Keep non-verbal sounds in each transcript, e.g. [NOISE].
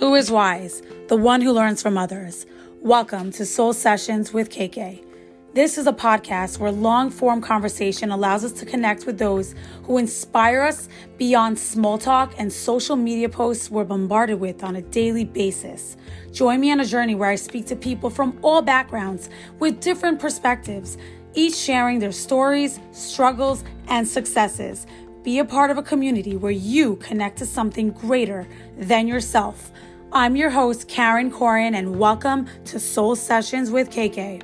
Who is wise? The one who learns from others. Welcome to Soul Sessions with KK. This is a podcast where long form conversation allows us to connect with those who inspire us beyond small talk and social media posts we're bombarded with on a daily basis. Join me on a journey where I speak to people from all backgrounds with different perspectives, each sharing their stories, struggles, and successes. Be a part of a community where you connect to something greater than yourself. I'm your host, Karen Corian, and welcome to Soul Sessions with KK.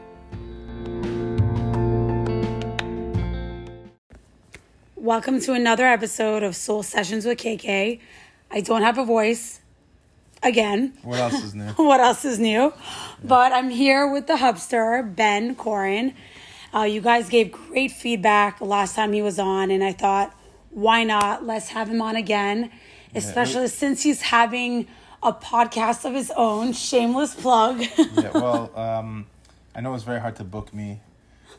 Welcome to another episode of Soul Sessions with KK. I don't have a voice again. What else is new? [LAUGHS] what else is new? But I'm here with the hubster, Ben Corin. Uh, you guys gave great feedback last time he was on, and I thought, why not? Let's have him on again, especially we- since he's having a podcast of his own. Shameless plug. yeah, [LAUGHS] well, um, I know it's very hard to book me,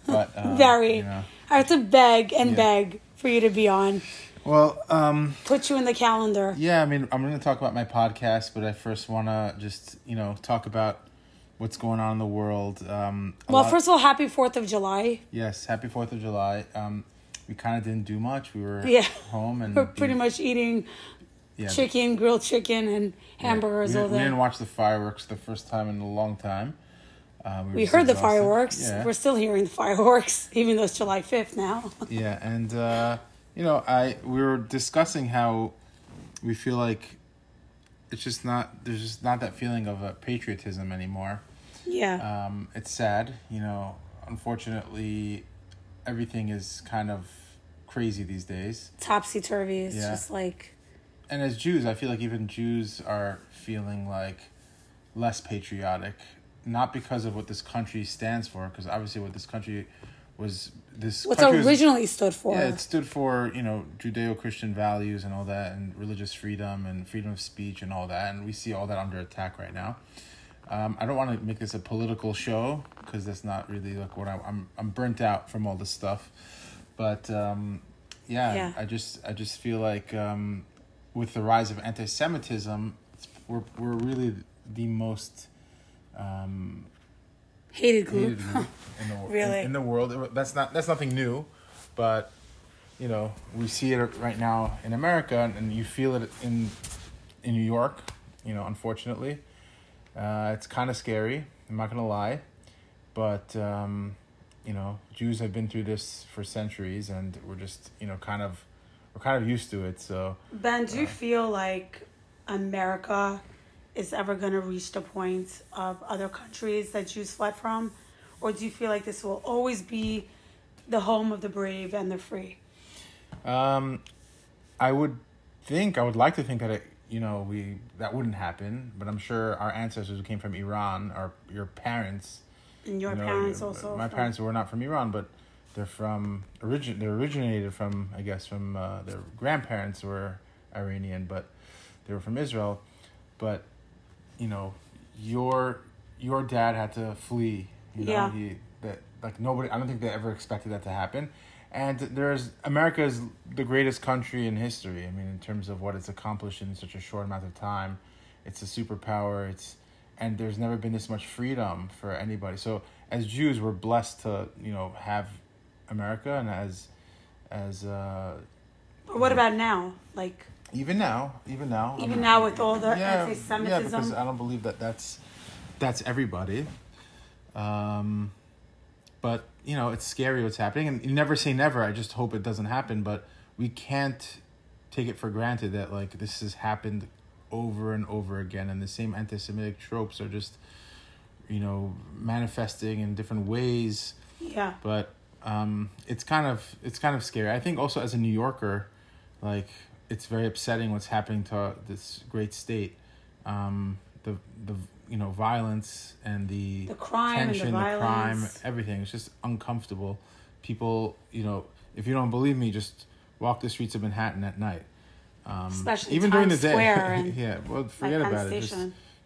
but um, Very. You know. I have to beg and Yeah. beg for you to be on. Well, um, Put you in the calendar. yeah, I mean, I'm going to talk about my podcast, but I first want to just you know talk about what's going on in the world. Um, Well, lot- first of all, happy 4th of July. yes, happy Fourth of July. Um, we kind of didn't do much. We were Yeah. home and [LAUGHS] We're pretty we- much eating yeah, chicken, grilled chicken, and yeah. hamburgers We, all didn't- we didn't watch the fireworks the first time in a long time. Uh, We just heard the fireworks. Yeah. We're still hearing the fireworks, [LAUGHS] even though it's July 5th now. [LAUGHS] yeah and uh you know i we were discussing how we feel like it's just not there's just not that feeling of uh, patriotism anymore yeah. um it's sad you know unfortunately everything is kind of crazy these days Topsy turvy. It's Yeah. just like, and as jews i feel like even jews are feeling like less patriotic not because of what this country stands for because obviously what this country was this what's country was- originally stood for. Yeah, it stood for you know Judeo-Christian values and all that, and religious freedom and freedom of speech and all that, and we see all that under attack right now. Um, I don't want to make this a political show because that's not really like what I, I'm. I'm burnt out from all this stuff, but um, yeah, Yeah. I just I just feel like um, with the rise of anti-Semitism, we're we're really the most um, Hated group. hated group [LAUGHS] in the in- Really? in, the world. That's not that's nothing new, but you know we see it right now in America, and, and you feel it in in New York. You know, unfortunately, uh, it's kind of scary. I'm not gonna lie, but um, you know, Jews have been through this for centuries, and we're just you know kind of we're kind of used to it. So Ben, do you feel like America is ever going to reach the point of other countries that Jews fled from? Or do you feel like this will always be the home of the brave and the free? Um, I would think I would like to think that it, you know we that wouldn't happen, but I'm sure our ancestors who came from Iran, or your parents, And your you know, parents your- also? My from- parents were not from Iran, but they're from origin. They originated from I guess from uh, their grandparents were Iranian, but they were from Israel. But you know, your your dad had to flee. You know, Yeah. he that like nobody. I don't think they ever expected that to happen. And there's America is the greatest country in history. I mean, in terms of what it's accomplished in such a short amount of time, it's a superpower. It's and there's never been this much freedom for anybody. So as Jews, we're blessed to you know have America, and as as uh, But what about now? Like, even now, even now, even I'm- now with all the yeah, anti yeah, because I don't believe that that's that's everybody. Um, but you know, it's scary what's happening, and you never say never. I just hope it doesn't happen, but we can't take it for granted that like this has happened over and over again, and the same anti-Semitic tropes are just you know manifesting in different ways yeah. but um, it's kind of it's kind of scary. I think also as a New Yorker, like it's very upsetting what's happening to this great state. Um, the the you know violence and the, The crime and the tension, the, crime, everything. It's just uncomfortable. People, you know, if you don't believe me, just walk the streets of Manhattan at night. Um, Especially even during the day. [LAUGHS] Yeah, well, forget Penn about it. Just,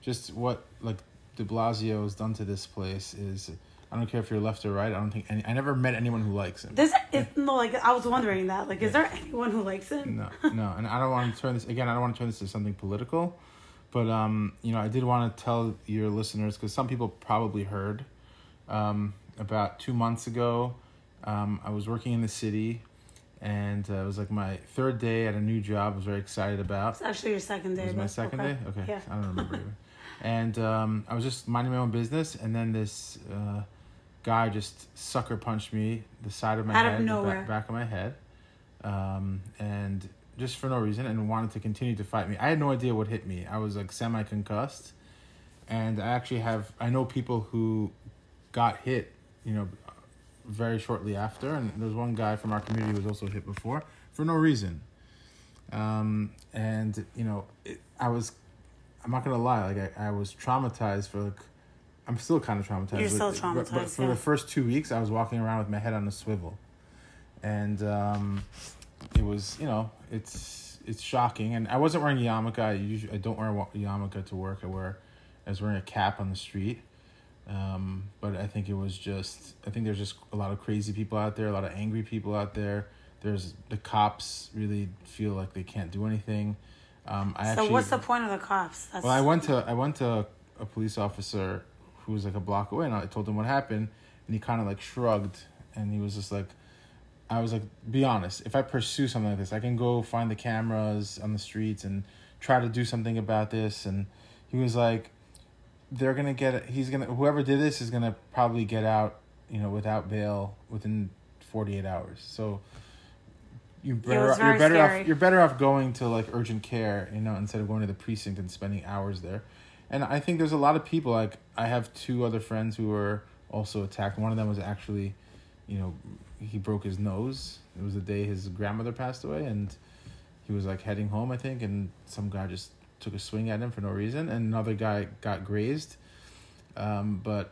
just what like De Blasio has done to this place is. I don't care if you're left or right. I don't think any. I never met anyone who likes him. It, it, no, like I was wondering that. Like, is there anyone who likes it? No, [LAUGHS] no, and I don't want to turn this again. I don't want to turn this to something political, but um, you know, I did want to tell your listeners because some people probably heard. Um, about two months ago, um, I was working in the city, and uh, it was like my third day at a new job. I was very excited about. It's actually your second day. It was my second okay. day. Okay, Yeah. I don't remember. even. [LAUGHS] And um, I was just minding my own business, and then this uh, guy just sucker punched me the side of my Out of head, the ba- back of my head, um, and just for no reason, and wanted to continue to fight me. I had no idea what hit me. I was like semi concussed, and I actually have I know people who got hit, you know, very shortly after, and there's one guy from our community who was also hit before for no reason. Um, and you know, it, I was, I'm not gonna lie, like I, I was traumatized for like, I'm still kind of traumatized. You're still but- but- But for yeah. the first two weeks, I was walking around with my head on a swivel, and um, it was, you know, it's it's shocking. And I wasn't wearing a yarmulke. I usually I don't wear a yarmulke to work. I wear, I was wearing a cap on the street. Um, but I think it was just I think there's just a lot of crazy people out there, a lot of angry people out there. There's the cops really feel like they can't do anything. Um, I So actually, what's the point of the cops? That's, well, I went to I went to a police officer who was like a block away, and I told him what happened, and he kind of like shrugged, and he was just like, I was like, be honest. If I pursue something like this, I can go find the cameras on the streets and try to do something about this. And he was like, they're gonna get. He's gonna whoever did this is gonna probably get out, you know, without bail within forty eight hours. So. You better, you're better scary. off. You're better off going to like urgent care, you know, instead of going to the precinct and spending hours there. And I think there's a lot of people like I have two other friends who were also attacked. One of them was actually, you know, he broke his nose. It was the day his grandmother passed away, and he was like heading home, I think, and some guy just took a swing at him for no reason, and another guy got grazed. Um, but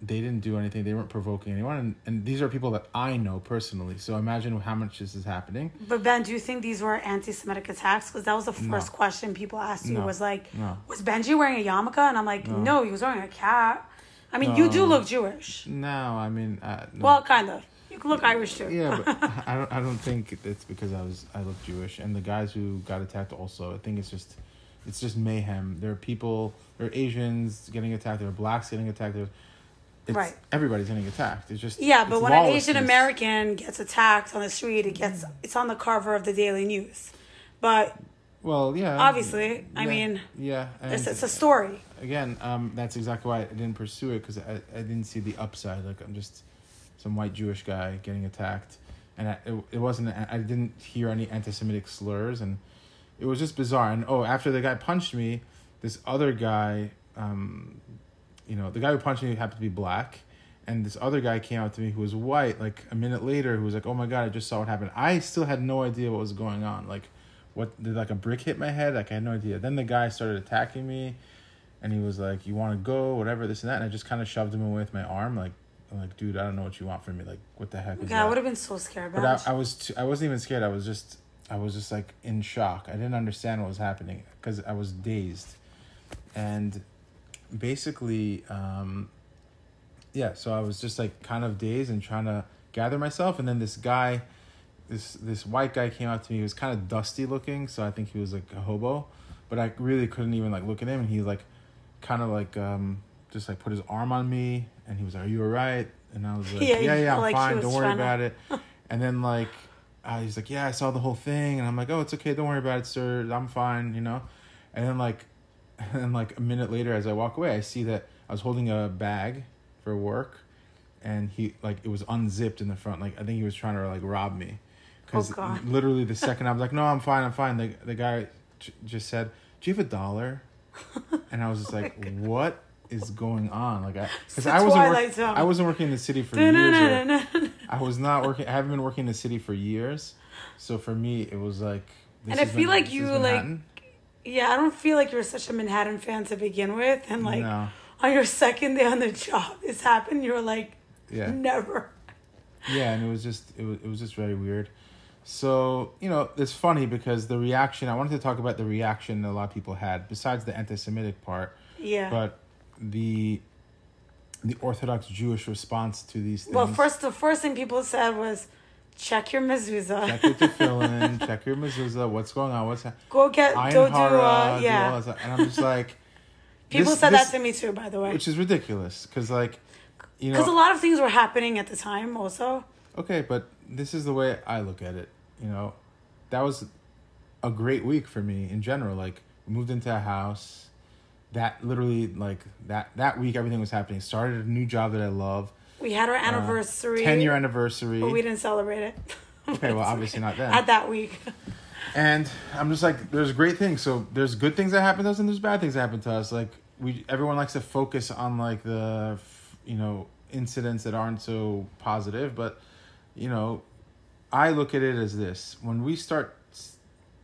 they didn't do anything. They weren't provoking anyone, and, and these are people that I know personally. So imagine how much this is happening. But Ben, do you think these were anti-Semitic attacks? Because that was the first question people asked you No. was like, No. was Benji wearing a yarmulke? And I'm like, no, he was wearing a cap. I mean, you do look Jewish. No, I mean, uh, no. Well, kind of. You look Irish too. Yeah, but [LAUGHS] I don't. I don't think it's because I was. I look Jewish, and the guys who got attacked also. I think it's just, it's just mayhem. There are people. There are Asians getting attacked. There are blacks getting attacked. There, it's, Right. Everybody's getting attacked. It's just. Yeah, but when an. Asian American gets attacked on the street, it gets it's on the cover of the Daily News. But Well, yeah. obviously, I yeah, mean, Yeah. it's, it's a story. again, um, that's exactly why I didn't pursue it because I, I didn't see the upside. Like I'm just some white Jewish guy getting attacked, and I, it, it wasn't. I didn't hear any anti-Semitic slurs, and it was just bizarre. And oh, after the guy punched me, this other guy, um, you know, the guy who punched me happened to be black. And this other guy came out to me who was white, like a minute later, who was like, "Oh my god, I just saw what happened." I still had no idea what was going on. Like, what did like a brick hit my head? Like I had no idea. Then the guy started attacking me, and he was like, "You want to go? Whatever, this and that." And I just kind of shoved him away with my arm, like, I'm like, dude, I don't know what you want from me. Like, what the heck is God, I would have been so scared. But I, I was too, I wasn't even scared. I was just I was just like in shock. I didn't understand what was happening because I was dazed, and basically, um, yeah. So I was just like kind of dazed and trying to gather myself, and then this guy, this this white guy came out to me. He was kind of dusty looking, so I think he was like a hobo, but I really couldn't even like look at him, and he like kind of like um just like put his arm on me, and he was like, "Are you alright?" And I was [LAUGHS] like, Yeah, "Yeah, yeah, I'm like fine. Don't worry trying to- about it." [LAUGHS] And then like, uh, he's like, "Yeah, I saw the whole thing," and I'm like, "Oh, it's okay. Don't worry about it, sir. I'm fine." You know. And then like, [LAUGHS] and like a minute later, as I walk away, I see that I was holding a bag for work, and he like it was unzipped in the front. Like I think he was trying to like rob me, because Oh, literally the second I was like, "No, I'm fine. I'm fine." The the guy j- just said, "Do you have a dollar?" And I was just like, [LAUGHS] oh "What?" is going on like i because the i wasn't work- Zone. i wasn't working in the city for years I was not working. I haven't been working in the city for years, so for me, it was like. this And I feel like you, like, Yeah, I don't feel like you're such a Manhattan fan to begin with, and like No. on your second day on the job, this happened. You were like, Yeah. never. Yeah, and it was just it was it was just very weird. So you know, it's funny because the reaction. I wanted to talk about the reaction that a lot of people had, besides the anti-Semitic part, Yeah. but the the Orthodox Jewish response to these things. well, first the first thing people said was, Check your mezuzah. check your tefillin, [LAUGHS] check your mezuzah. What's going on? What's happening? Go get Ayin go do hara, uh, do yeah. that. And I'm just like, [LAUGHS] People this- said this- that to me too, by the way. which is ridiculous because like, you know... Because a lot of things were happening at the time, also. okay, but this is the way I look at it. You know, that was a great week for me in general. Like, we moved into a house. That literally, like that that week, everything was happening. Started a new job that I love. We had our anniversary. Uh, Ten year anniversary. But we didn't celebrate it. [LAUGHS] Okay, well, obviously not then. At that week. And I'm just like, there's great things. So there's good things that happen to us, and there's bad things that happen to us. Like we, everyone likes to focus on like the, you know, incidents that aren't so positive. But, you know, I look at it as this: when we start,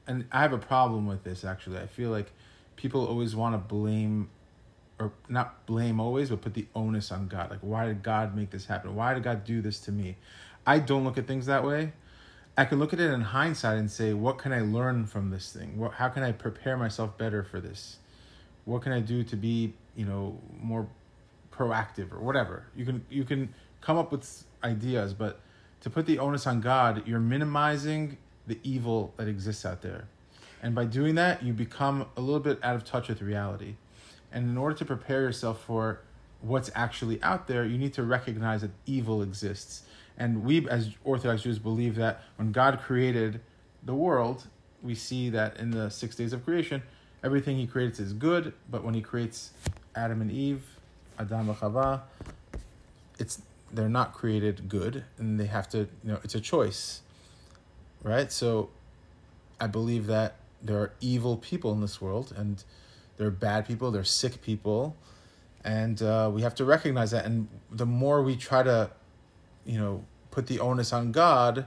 and I have a problem with this actually. I feel like people always want to blame, or not blame always, but put the onus on God. Like, why did God make this happen? Why did God do this to me? I don't look at things that way. I can look at it in hindsight and say, what can I learn from this thing? What, how can I prepare myself better for this? What can I do to be, you know, more proactive or whatever? You can you can come up with ideas, but to put the onus on God, you're minimizing the evil that exists out there. And by doing that, you become a little bit out of touch with reality. And in order to prepare yourself for what's actually out there, you need to recognize that evil exists. And we, as Orthodox Jews, believe that when God created the world, we see that in the six days of creation, everything He creates is good. But when He creates Adam and Eve, Adam and Chava, it's they're not created good, and they have to. You know, it's a choice, right? So, I believe that there are evil people in this world, and there are bad people, there are sick people, and uh, we have to recognize that. And the more we try to, you know, put the onus on God,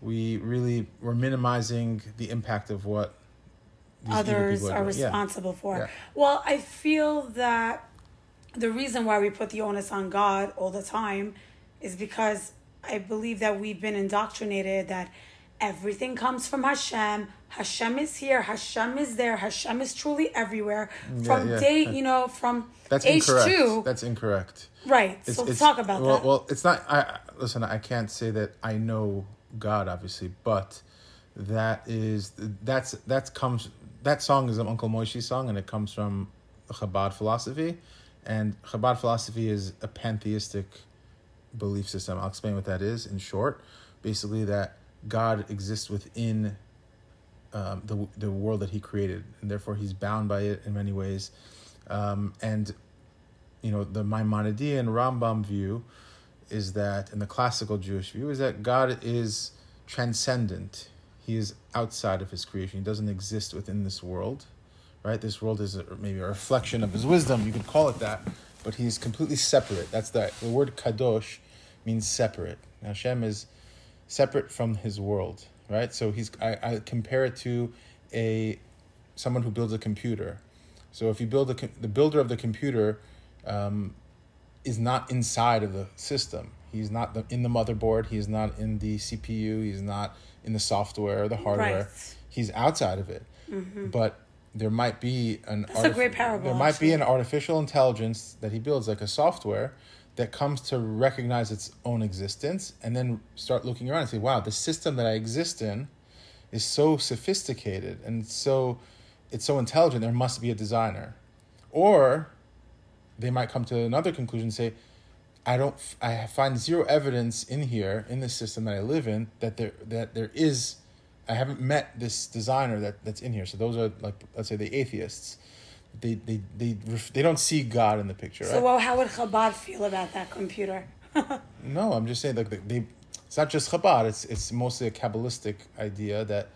we really we're minimizing the impact of what these Others people are doing. Yeah. responsible for. Yeah. Well, I feel that the reason why we put the onus on God all the time is because I believe that we've been indoctrinated that everything comes from Hashem. Hashem is here. Hashem is there. Hashem is truly everywhere. From yeah. day, you know, from That's age incorrect. two. That's incorrect. right. It's- so let's it's- talk about well, that. Well, it's not. I I- listen. I can't say that I know God, obviously, but that is that's that comes. That song is an Uncle Moishy song, and it comes from Chabad philosophy, and Chabad philosophy is a pantheistic belief system. I'll explain what that is in short. Basically, that God exists within um, the the world that He created, and therefore He's bound by it in many ways. Um, and you know, the Maimonidean Rambam view is that, in the classical Jewish view, is that God is transcendent. He is outside of His creation. He doesn't exist within this world, right? This world is a, maybe a reflection of His wisdom. You could call it that, but He's completely separate. That's the the word kadosh means separate. Now, Hashem is separate from His world, right? So He's I, I compare it to a someone who builds a computer. So if you build a the builder of the computer um, is not inside of the system. He's not the, in the motherboard. He's not in the CPU. He's not in the software or the hardware. Right. He's outside of it. But there might be an That's a great parable, There might be an artificial intelligence that he builds, like a software, that comes to recognize its own existence and then start looking around and say, "Wow, the system that I exist in is so sophisticated and so it's so intelligent. There must be a designer." Or they might come to another conclusion and say i don't i find zero evidence in here in this system that i live in that there that there is i haven't met this designer that that's in here so those are like let's say the atheists they they they, they don't see god in the picture so right? well, how would Chabad feel about that computer? [LAUGHS] No, I'm just saying like they, it's not just Chabad. It's it's mostly a kabbalistic idea that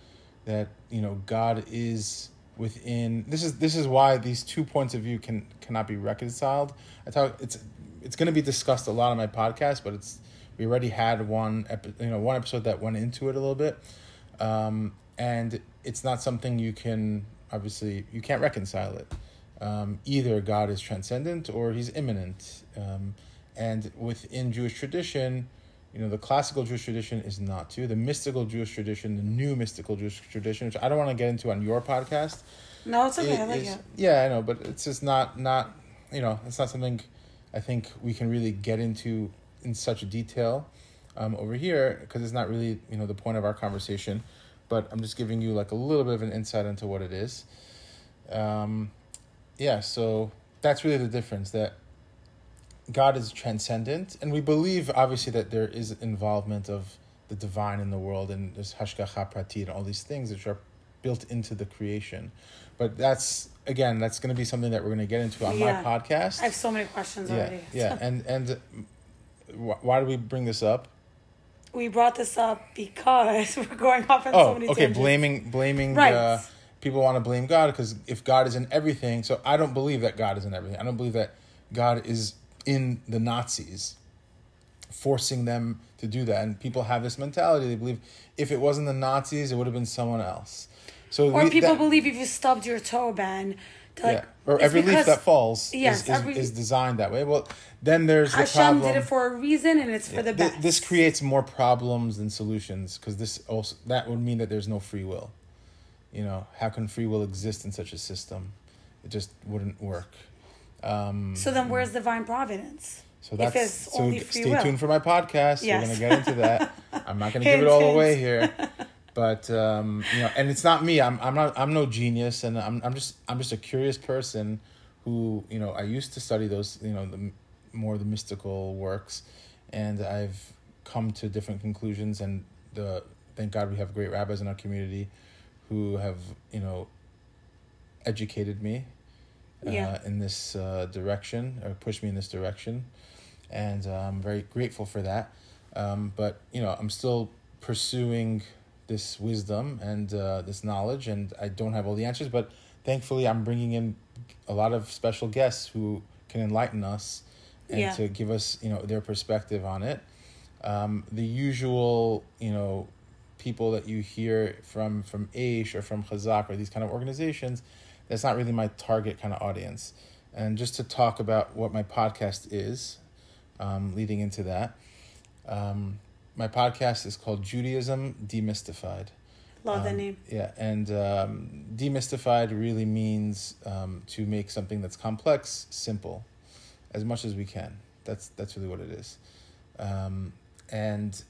that you know God is within. This is this is why these two points of view can cannot be reconciled. I thought it's it's going to be discussed a lot on my podcast, but it's we already had one epi- you know one episode that went into it a little bit, um, and it's not something you can obviously you can't reconcile it. Um, either God is transcendent or He's immanent. Um, and within Jewish tradition, you know, the classical Jewish tradition is not to. The mystical Jewish tradition, the new mystical Jewish tradition, which I don't want to get into on your podcast. No, it's okay. I like it. yeah, I know, but it's just not not you know, it's not something I think we can really get into in such detail. Um, over here because it's not really you know the point of our conversation, but I'm just giving you like a little bit of an insight into what it is. Um, yeah, so that's really the difference that God is transcendent, and we believe obviously that there is involvement of the divine in the world, and there's hashgacha pratit and all these things which are built into the creation. But that's again, that's going to be something that we're going to get into on Yeah. my podcast. I have so many questions yeah, already. yeah, [LAUGHS] and and why do we bring this up? We brought this up because [LAUGHS] we're going off on so Oh, many okay, tangents. blaming blaming. Right. Uh, people want to blame God because if God is in everything, so I don't believe that God is in everything. I don't believe that God is in the Nazis, forcing them to do that. And people have this mentality; they believe if it wasn't the Nazis, it would have been someone else. So Or we- people that- believe if you stubbed your toe, Ben, to, like, yeah. Or every leaf that falls Yes, is, is, every- is designed that way. Well, then there's the Hashem problem. did it for a reason, and it's for the Th- best. this creates more problems than solutions because this also that would mean that there's no free will. You know, how can free will exist in such a system? It just wouldn't work. Um, so then, where's divine providence? so that's it's so only free stay will. tuned for my podcast. Yes. We're gonna get into that. I'm not gonna [LAUGHS] give it all away here, but um, you know, and it's not me. I'm I'm not I'm no genius, and I'm I'm just I'm just a curious person who you know I used to study those you know the more the mystical works, and I've come to different conclusions. And the thank God we have great rabbis in our community who have you know educated me uh, Yeah. in this uh, direction or pushed me in this direction and uh, I'm very grateful for that. Um, but you know, I'm still pursuing this wisdom and uh, this knowledge, and I don't have all the answers. But thankfully, I'm bringing in a lot of special guests who can enlighten us and Yeah. to give us you know their perspective on it. Um, the usual you know people that you hear from from Aish or from Chazak or these kind of organizations, that's not really my target kind of audience. And just to talk about what my podcast is, um, leading into that, um, my podcast is called Judaism Demystified. Love the Um, name. Yeah, and um, demystified really means um, to make something that's complex simple, as much as we can. That's that's really what it is, um, and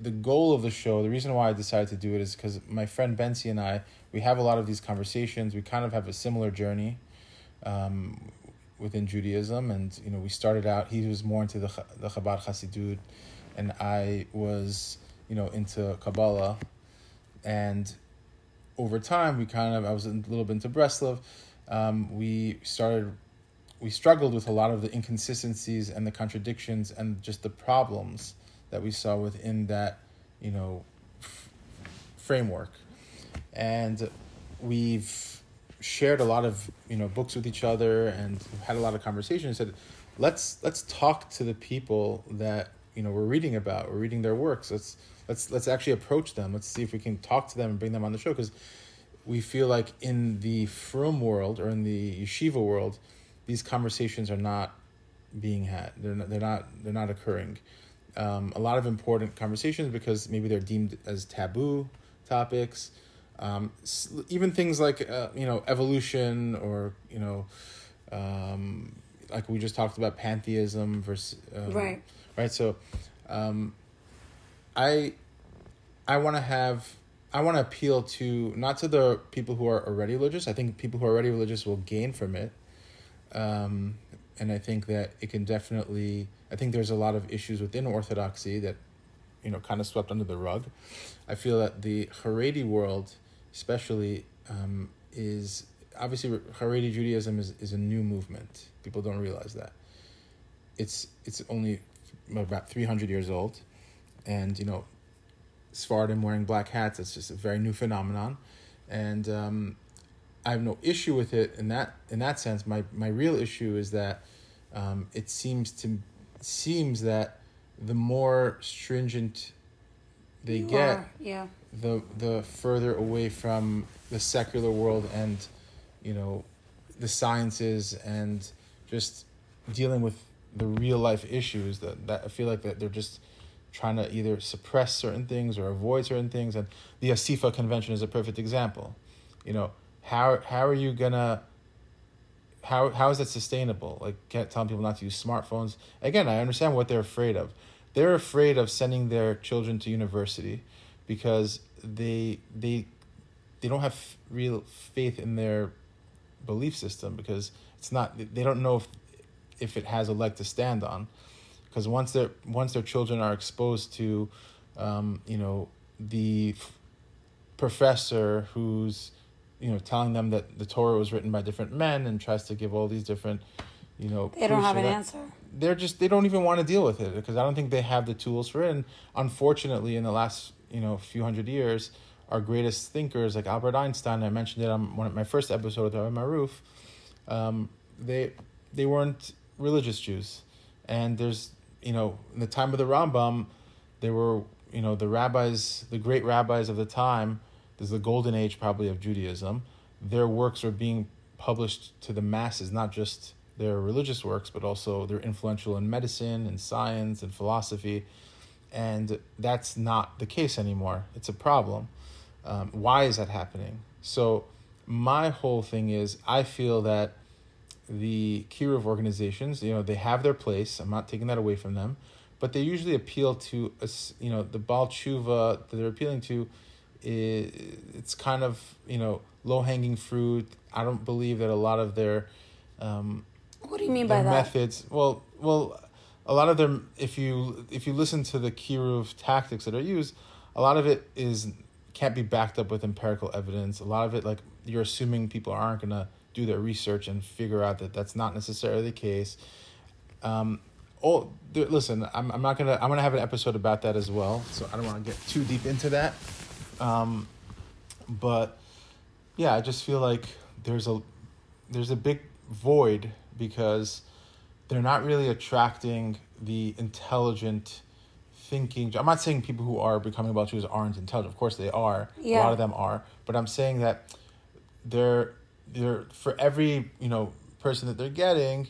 the goal of the show. The reason why I decided to do it is because my friend Benzi and I we have a lot of these conversations. We kind of have a similar journey. Um, within Judaism, and you know, we started out. He was more into the the Chabad Hasidut, and I was, you know, into Kabbalah, and over time we kind of I was a little bit into Breslov. Um, we started, we struggled with a lot of the inconsistencies and the contradictions and just the problems that we saw within that, you know, f- framework, and we've shared a lot of you know books with each other and had a lot of conversations. Said, let's let's talk to the people that you know we're reading about. We're reading their works. Let's let's let's actually approach them. Let's see if we can talk to them and bring them on the show because we feel like in the frum world or in the yeshiva world, these conversations are not being had. They're not, they're not they're not occurring. Um, a lot of important conversations because maybe they're deemed as taboo topics. Um, even things like uh, you know evolution or you know um, like we just talked about pantheism versus um, Right. Right so um, I I want to have I want to appeal to not to the people who are already religious. I think people who are already religious will gain from it, um, and I think that it can definitely. I think there's a lot of issues within Orthodoxy that, you know, kind of swept under the rug. I feel that the Haredi world, especially, um, is obviously Haredi Judaism is, is a new movement. People don't realize that. It's it's only about three hundred years old, and you know, Sephardim wearing black hats. It's just a very new phenomenon, and um, I have no issue with it in that in that sense. My my real issue is that um, it seems to seems that the more stringent they You get, are, yeah. the the further away from the secular world and you know the sciences and just dealing with the real life issues that, that I feel like that they're just trying to either suppress certain things or avoid certain things and the Asifa convention is a perfect example. You know, how how are you gonna how how is that sustainable? Like telling people not to use smartphones. Again, I understand what they're afraid of, they're afraid of sending their children to university because they they they don't have real faith in their belief system because it's not they don't know if if it has a leg to stand on because once their once their children are exposed to um, you know the f- professor who's you know telling them that the Torah was written by different men and tries to give all these different you know They don't have an that, answer. they're just they don't even want to deal with it because I don't think they have the tools for it. And unfortunately, in the last you know few hundred years, our greatest thinkers like Albert Einstein, I mentioned it on one of my first episode of Maroof, um, they they weren't religious Jews, and there's you know in the time of the Rambam, there were you know the rabbis, the great rabbis of the time. There's the golden age probably of Judaism. Their works are being published to the masses, not just their religious works, but also they're influential in medicine and science and philosophy. And that's not the case anymore. It's a problem. Um, why is that happening? So, my whole thing is I feel that the Kiruv organizations, you know, they have their place. I'm not taking that away from them, but they usually appeal to, us. you know, the Baal Tshuva that they're appealing to. i- It's kind of you know low hanging fruit. I don't believe that a lot of their um, What do you mean by that? methods. Well, well, a lot of them. If you if you listen to the Kiruv tactics that are used, a lot of it is can't be backed up with empirical evidence. A lot of it, like you're assuming people aren't gonna do their research and figure out that that's not necessarily the case. Um, oh, th- listen, I'm I'm not gonna I'm gonna have an episode about that as well. So I don't want to get too deep into that. Um, but yeah, I just feel like there's a there's a big void because they're not really attracting the intelligent thinking. I'm not saying people who are becoming Jews aren't intelligent. Of course they are. yeah. A lot of them are. But I'm saying that they're they're for every, you know, person that they're getting,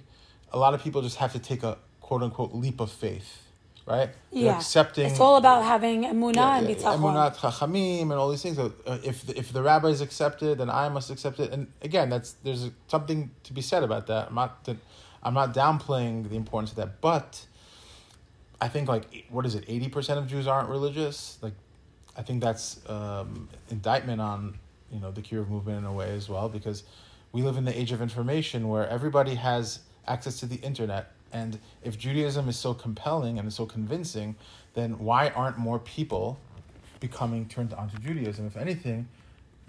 a lot of people just have to take a quote unquote leap of faith. Right? They're Yeah. accepting It's all about having emunah yeah, and yeah, bitachon. Emunat Chachamim and all these things. So, uh, if the, if the rabbis accept it, then I must accept it. And again, that's there's something to be said about that. I'm not that I'm not downplaying the importance of that, but I think like what is it? Eighty percent of Jews aren't religious. Like, I think that's um, indictment on you know the Kiruv movement in a way as well because we live in the age of information where everybody has access to the internet. And if Judaism is so compelling and so convincing, then why aren't more people becoming turned onto Judaism? If anything,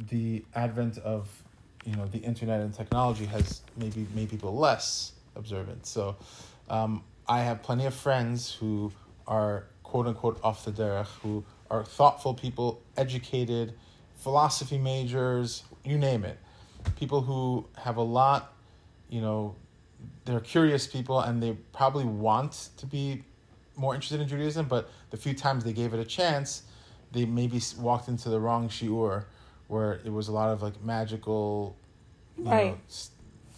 the advent of you know the internet and technology has maybe made people less observant. So um, I have plenty of friends who are quote unquote off the derech, who are thoughtful people, educated, philosophy majors, you name it. People who have a lot, you know, they're curious people and they probably want to be more interested in Judaism, but the few times they gave it a chance, they maybe walked into the wrong shiur where it was a lot of like magical, you know, Right. s-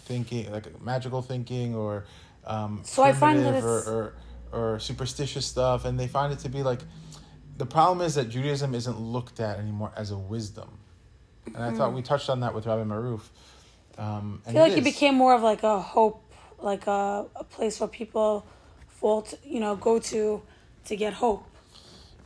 thinking, like magical thinking or um, So I find that or, or or superstitious stuff, and they find it to be like the problem is that Judaism isn't looked at anymore as a wisdom, and I thought we touched on that with Rabbi Maroof. Um, I feel like it it became more of like a hope, like a, a place where people fall, to, you know, go to to get hope.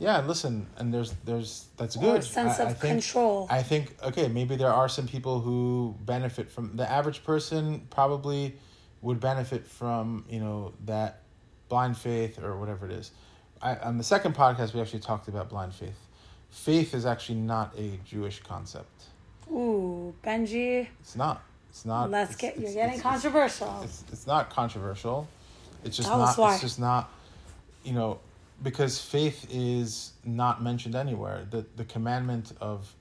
Yeah, and listen, and there's there's that's Or good. a sense I, of I think, control. I think okay, maybe there are some people who benefit from the average person probably would benefit from you know that blind faith or whatever it is. I, on the second podcast, we actually talked about blind faith. Faith is actually not a Jewish concept. Ooh, Benji, It's not. It's not. let's it's- get you're it's- getting it's- controversial. it's it's not controversial. It's just Tell not. why. It's just not. You know, because faith is not mentioned anywhere. The the commandment of,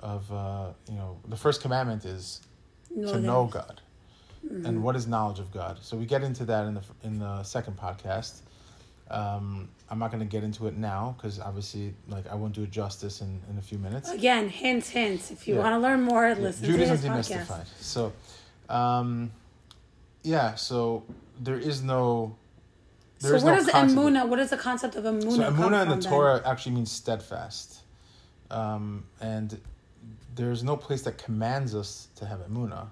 of uh, you know, the first commandment is No, to no. know God, Mm-hmm. and what is knowledge of God. So we get into that in the in the second podcast. Um, I'm not going to get into it now because obviously, like, I won't do it justice in, in a few minutes. Again, hints, hints. If you Yeah. want to learn more, Yeah, listen Judaism to this podcast. Judaism demystified. So, um, yeah. So there is no. there So is what no of- emuna? What does the concept of emuna So emuna in the then? Torah actually means steadfast, um, and there's no place that commands us to have emuna.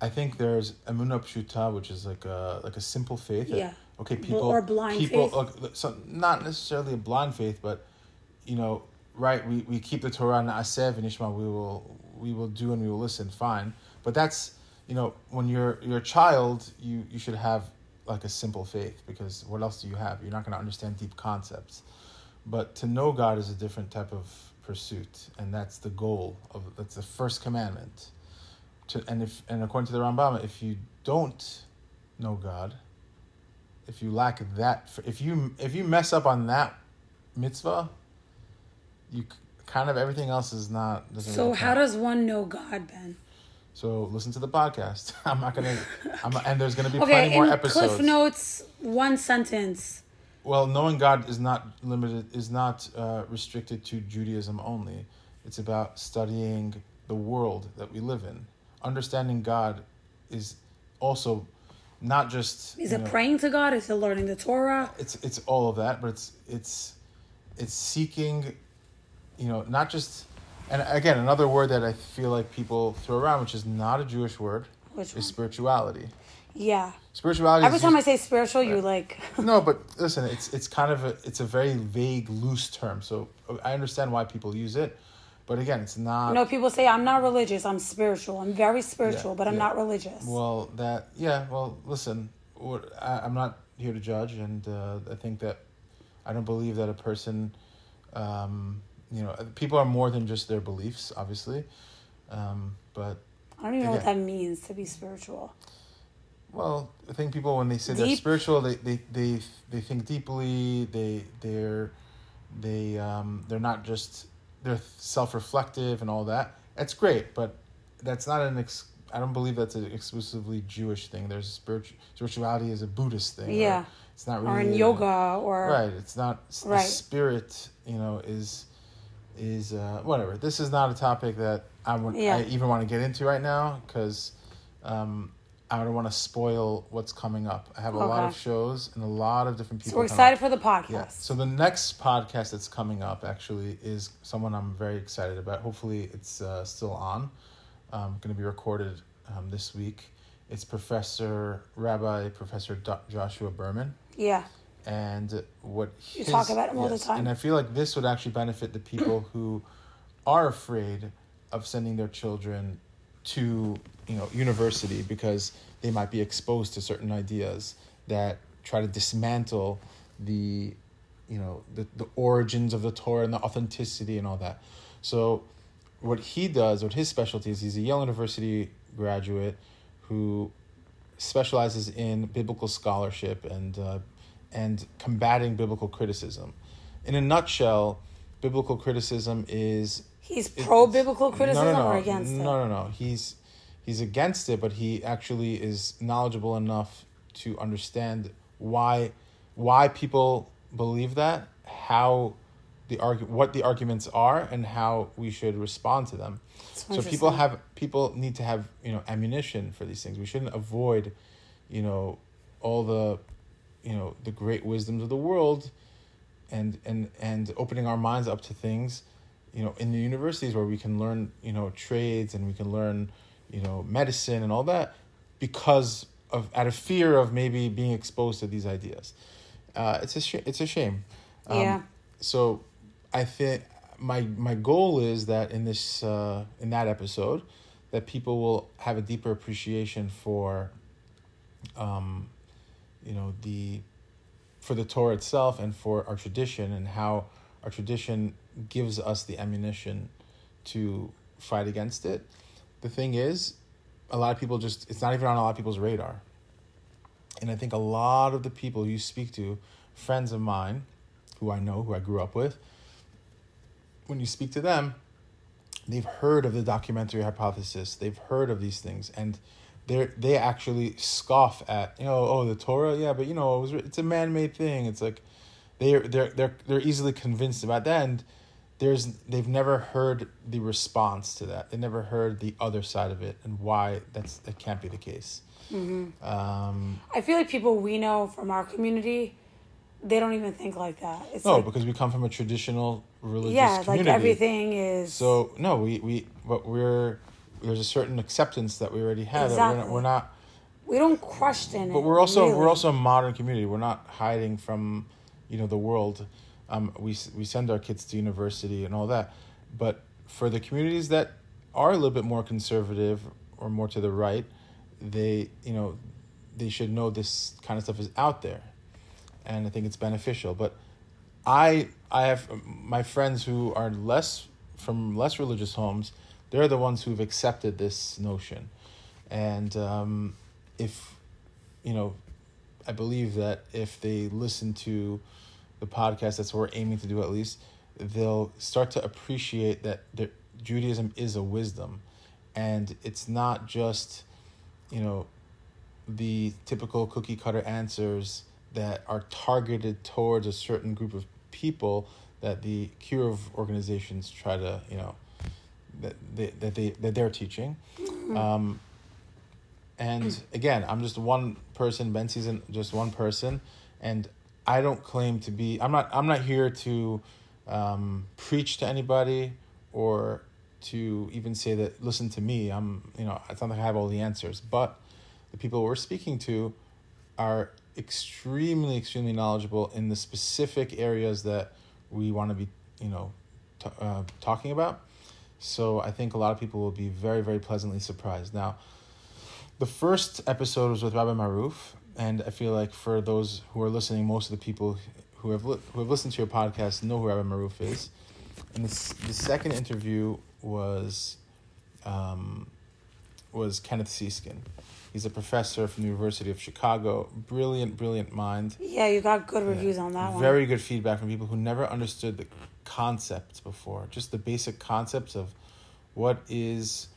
I think there's emuna pshuta, which is like a like a simple faith that Yeah. Okay, people or blind people faith? uh, so not necessarily a blind faith, but you know, right? We we keep the Torah and Asev and Ishma. We will we will do and we will listen. Fine, but that's you know when you're you're a child, you you should have like a simple faith because what else do you have? You're not going to understand deep concepts. But to know God is a different type of pursuit, and that's the goal of that's the first commandment. To and if and according to the Rambam, if you don't know God, if you lack that, if you if you mess up on that mitzvah, you kind of everything else is not. So really how does one know God, Ben? So listen to the podcast. [LAUGHS] I'm not gonna. I'm and there's gonna be Okay, plenty more episodes. Cliff Notes, one sentence. Well, knowing God is not limited, is not uh, restricted to Judaism only. It's about studying the world that we live in. Understanding God is also not just. Is it know, praying to God? Is it learning the Torah? It's it's all of that, but it's it's it's seeking, you know, not just. And again, another word that I feel like people throw around, which is not a Jewish word, Which is one? spirituality. Yeah. Spirituality. Every time I say spiritual, you like. [LAUGHS] no, but listen, it's it's kind of a it's a very vague, loose term. So I understand why people use it, but again, it's not. You know, people say I'm not religious. I'm spiritual. I'm very spiritual, Yeah, but I'm yeah. not religious. Well, that yeah. Well, listen, what, I, I'm not here to judge, and uh, I think that I don't believe that a person, um, you know, people are more than just their beliefs, obviously, um, but I don't even know what that means to be spiritual. Well, I think people when they say they're spiritual, they, they, they, they think deeply. They they're they um they're not just they're self reflective and all that. That's great, but that's not an ex. I don't believe that's an exclusively Jewish thing. There's spiritual spirituality is a Buddhist thing. Yeah. it's not really Or in yoga, or Right, it's not the Right. spirit. You know, is is uh, whatever. This is not a topic that I would Yeah. I even want to get into right now because um, I don't want to spoil what's coming up. I have a lot of shows and a lot of different people. so we're excited for the podcast. Yeah. So the next podcast that's coming up actually is someone I'm very excited about. Hopefully, it's uh, still on. Um, going to be recorded um, this week. It's Professor Rabbi Professor Do- Joshua Berman yeah. and what You his- talk about him all the time. And I feel like this would actually benefit the people [CLEARS THROAT] who are afraid of sending their children to you know university because they might be exposed to certain ideas that try to dismantle the you know the, the origins of the Torah and the authenticity and all that. So what he does, what his specialty is, he's a Yale University graduate who specializes in biblical scholarship and uh, and combating biblical criticism. In a nutshell, biblical criticism is He's pro biblical criticism no, no, no, or against no, it? No, no, no. He's he's against it, but he actually is knowledgeable enough to understand why why people believe that, how the argu- what the arguments are, and how we should respond to them. So So people have people need to have you know ammunition for these things. We shouldn't avoid, you know, all the, you know, the great wisdoms of the world, and and and opening our minds up to things, you know, in the universities where we can learn you know trades and we can learn, you know, medicine and all that, because of out of fear of maybe being exposed to these ideas. Uh, it's a sh- it's a shame. Um, Yeah. So, I think my my goal is that in this uh, in that episode, that people will have a deeper appreciation for, um, you know the, for the Torah itself and for our tradition and how our tradition gives us the ammunition to fight against it. The thing is, a lot of people just it's not even on a lot of people's radar. And I think a lot of the people you speak to, friends of mine, who I know, who I grew up with, when you speak to them, they've heard of the documentary hypothesis. They've heard of these things, and they they actually scoff at you know oh the Torah yeah but you know it was it's a man made thing. It's like they're they're they're they're easily convinced about that, and there's they've never heard the response to that. They never heard the other side of it and why that's that can't be the case. Mm-hmm. Um, I feel like people we know from our community, they don't even think like that. It's no, like, because we come from a traditional religious yeah, like community. everything is. So no, we we but we're there's a certain acceptance that we already have. that We're not, Exactly. we're not we don't question it. but we're also really. we're also a modern community. We're not hiding from, you know, the world. Um, we we send our kids to university and all that, but for the communities that are a little bit more conservative or more to the right, they you know, they should know this kind of stuff is out there, and I think it's beneficial. But I I have my friends who are less from less religious homes. They're the ones who've accepted this notion, and um, if you know, I believe that if they listen to the podcast, that's what we're aiming to do at least, they'll start to appreciate that Judaism is a wisdom, and it's not just, you know, the typical cookie cutter answers that are targeted towards a certain group of people that the kiruv organizations try to you know that they that they that they're teaching. Um and again i'm just one person ben isn't just one person and i don't claim to be i'm not i'm not here to um preach to anybody or to even say that listen to me. I'm you know it's not like i have all the answers but the people we're speaking to are extremely extremely knowledgeable in the specific areas that we want to be you know t- uh, talking about. So i think a lot of people will be very very pleasantly surprised. Now the first episode was with rabbi Maroof and i feel like for those who are listening most of the people who have li- who have listened to your podcast know who rabbi Maroof is and the, the second interview was um, was kenneth seeskin He's a professor from the University of Chicago. Brilliant, brilliant mind. Yeah, you got good reviews on that one. Very good feedback from people who never understood the concepts before. Just the basic concepts of what is,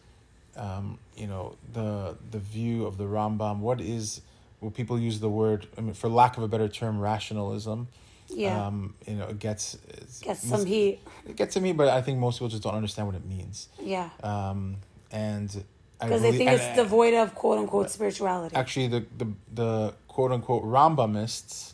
um, you know, the the view of the Rambam. What is, well, people use the word, I mean, for lack of a better term, rationalism. Yeah. Um, you know, it gets it's- Get some heat. It gets to me, but I think most people just don't understand what it means. Yeah. Um, and I Because they think and- it's devoid of quote unquote spirituality. actually the the the quote unquote Rambamists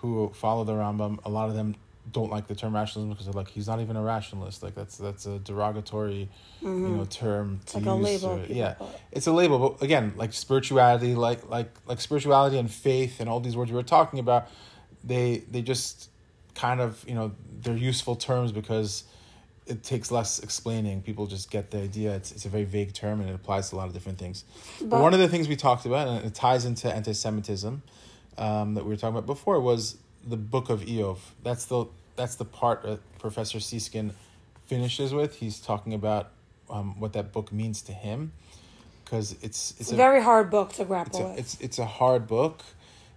who follow the Rambam, a lot of them don't like the term rationalism because they're like he's not even a rationalist. Like that's that's a derogatory, you know, term to Mm-hmm. like a use. label or- yeah, it's a label. But again, like spirituality, like like like spirituality and faith and all these words we were talking about, they they just kind of you know they're useful terms because it takes less explaining. People just get the idea. It's it's a very vague term and it applies to a lot of different things. But, But- one of the things we talked about, and it ties into anti-Semitism, um, that we were talking about before, was the Book of Iyov. That's the that's the part that Professor Seeskin finishes with. He's talking about um, what that book means to him, because it's it's, It's a a very hard book to it's grapple a, with. it's it's a hard book.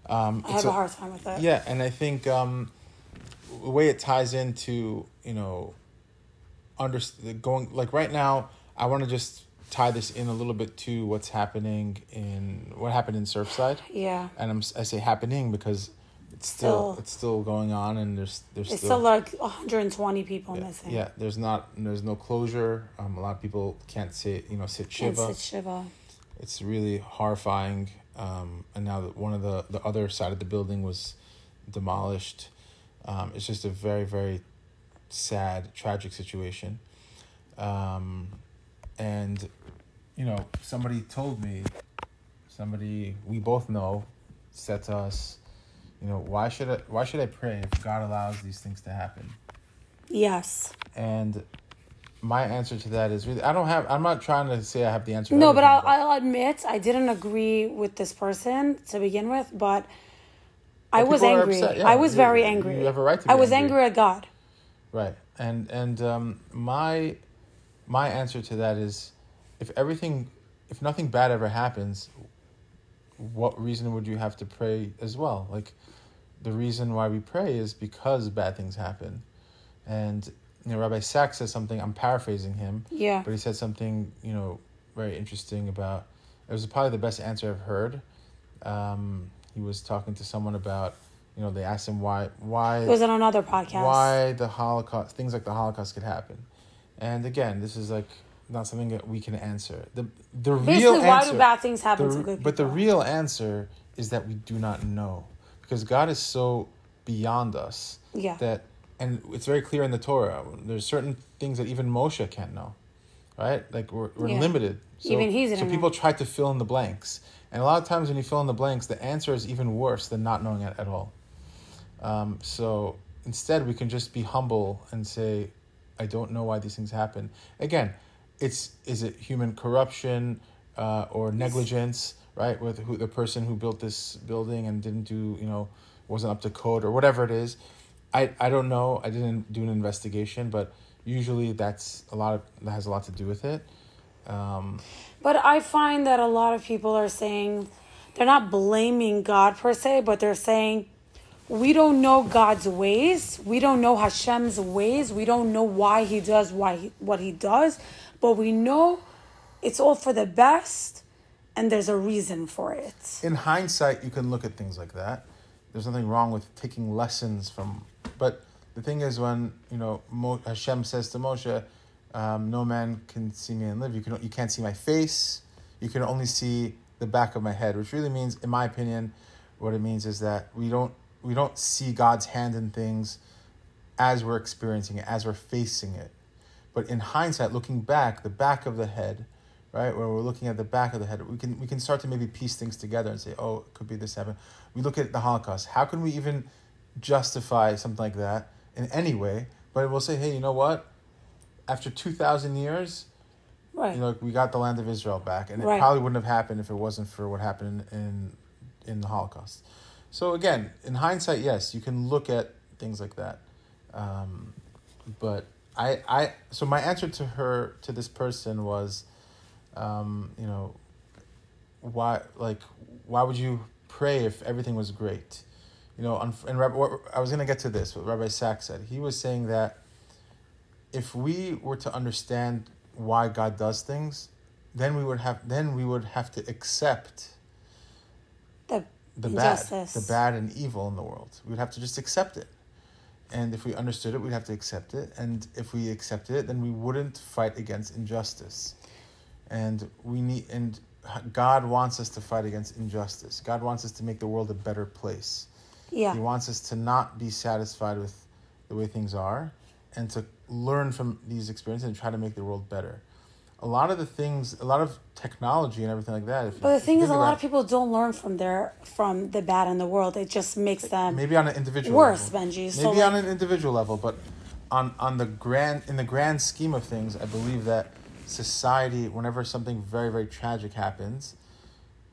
Um, I have a hard time with it. yeah, and I think um, the way it ties into you know, under going like right now, I want to just tie this in a little bit to what's happening in what happened in Surfside, Yeah. and I'm I say happening because it's still, Still- it's still going on, and there's there's It's still, still like 120 people yeah, missing. yeah, there's not there's no closure. Um, a lot of people can't sit you know sit shiva sit Shiva. it's really horrifying. Um, and now that one of the the other side of the building was demolished, um, it's just a very very sad, tragic situation. Um, and you know, somebody told me, somebody we both know, said to us, you know, why should I why should I pray if God allows these things to happen? Yes. And my answer to that is really I don't have I'm not trying to say I have the answer. No, but I'll, I'll admit I didn't agree with this person to begin with, but I was angry. yeah. I was You- very you angry. have a right to I was angry. angry at God. Right. And and um my my answer to that is if everything if nothing bad ever happens, what reason would you have to pray as well? Like the reason why we pray is because bad things happen. And you know, Rabbi Sacks says something, I'm paraphrasing him, Yeah. but he said something, you know, very interesting about it was probably the best answer I've heard. Um, he was talking to someone about, you know, they asked him why why was It was on another podcast. why the Holocaust, things like the Holocaust could happen. And again, this is like not something that we can answer. The the Basically, real why do bad things happen the- to good people? but the real answer is that we do not know, because God is so beyond us Yeah. that, and it's very clear in the Torah. There's certain things that even Moshe can't know, right? Like we're we're Yeah. limited. So, Even he so people know. try to fill in the blanks, And a lot of times when you fill in the blanks, the answer is even worse than not knowing it at all. Um, so instead, we can just be humble and say, I don't know why these things happen. Again, it's is it human corruption uh, or negligence, right? With who the person who built this building and didn't do, you know, wasn't up to code or whatever it is. I, I don't know. I didn't do an investigation, but usually that's a lot of that has a lot to do with it. Um, But I find that a lot of people are saying they're not blaming God per se, but they're saying we don't know God's ways. We don't know Hashem's ways. We don't know why he does why he, what he does, but we know it's all for the best and there's a reason for it. in hindsight, you can look at things like that. There's nothing wrong with taking lessons from, but the thing is, when you know Mo, Hashem says to Moshe, um, "No man can see me and live." You can you can't see my face. You can only see the back of my head, which really means, in my opinion, what it means is that we don't we don't see God's hand in things as we're experiencing it, as we're facing it. But in hindsight, looking back, the back of the head, right, where we're looking at the back of the head, we can we can start to maybe piece things together and say, oh, it could be this happened. We look at the Holocaust. How can we even justify something like that in any way? But we'll say, hey, you know what? After two thousand years, Right. you know, we got the land of Israel back, and it probably wouldn't have happened if it wasn't for what happened in in the Holocaust. So again, in hindsight, yes, you can look at things like that, um, but I I so my answer to her to this person was, um, you know, why like why would you pray if everything was great? You know, and Rabbi, what, I was gonna get to this. What Rabbi Sacks said. He was saying that if we were to understand why God does things, then we would have then we would have to accept The the bad, the bad and evil in the world. We would have to just accept it. And if we understood it, we'd have to accept it. And if we accepted it, then we wouldn't fight against injustice. And we need and God wants us to fight against injustice. God wants us to make the world a better place. Yeah. He wants us to not be satisfied with the way things are and to learn from these experiences and try to make the world better. A lot of the things, a lot of technology and everything like that. If But the you thing is, a lot of people don't learn from their from the bad in the world. It just makes them maybe on an individual worse, level. Benji. Maybe So on like, an individual level, but on on the grand in the grand scheme of things, I believe that society, whenever something very very tragic happens,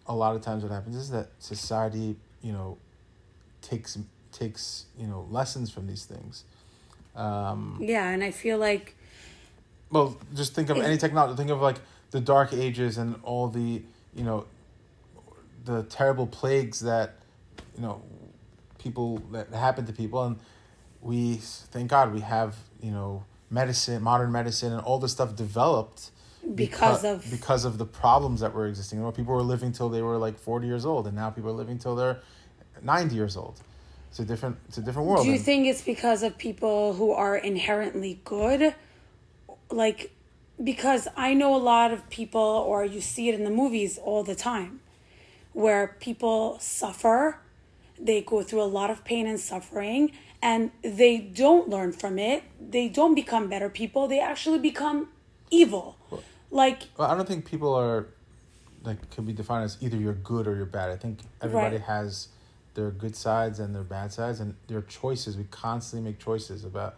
a lot of times what happens is that society, you know, takes takes you know lessons from these things. Um, yeah, and I feel like well, just think of any technology. Think of like the Dark Ages and all the you know the terrible plagues that you know people that happen to people, and we thank God we have you know medicine, modern medicine, and all this stuff developed because beca- of because of the problems that were existing. You know, people were living till they were like forty years old, and now people are living till they're ninety years old. It's a different it's a different world. Do you think it's because of people who are inherently good? Like, because I know a lot of people, or you see it in the movies all the time, where people suffer, they go through a lot of pain and suffering, and they don't learn from it. They don't become better people. They actually become evil. Like, Well, I don't think people are like can be defined as either you're good or you're bad. I think everybody Right. has their good sides and their bad sides, and their choices. We constantly make choices about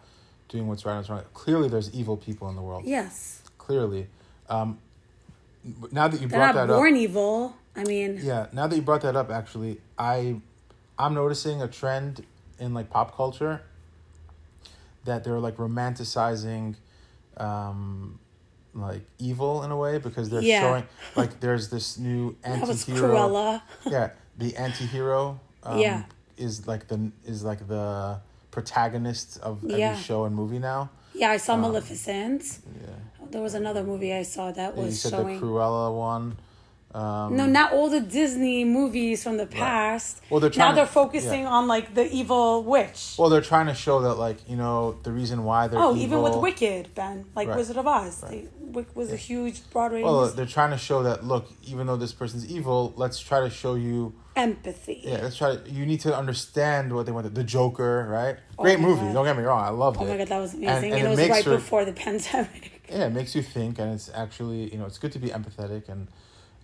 doing what's right and what's wrong. Clearly, there's evil people in the world. yes, Clearly, um, now that you they're brought not that born up, evil. I mean, yeah. Now that you brought that up, actually, I, I'm noticing a trend in like pop culture. That they're like romanticizing, um, like evil in a way because they're Yeah. showing like there's this new [LAUGHS] anti-hero yeah the anti-hero um, Yeah. is like the is like the protagonist of every Yeah. show and movie now Yeah, I saw um, Maleficent. yeah There was another movie I saw that you was said showing. the cruella one um no, not all the Disney movies from the past. Well, they're now to- they're focusing yeah. on like the evil witch. well they're trying to show that like you know the reason why they're oh, evil, even with Wicked, Ben, like Right. Wizard of Oz, they, Wick was a huge Broadway well they're trying to show that look even though this person's evil let's try to show you empathy. yeah let's try To, you need to understand what they want the joker right great Oh my movie God. don't get me wrong i loved Oh it Oh my god, that was amazing, and, and it it was right her- before the [LAUGHS] pandemic. yeah it makes you think and it's actually you know it's good to be empathetic and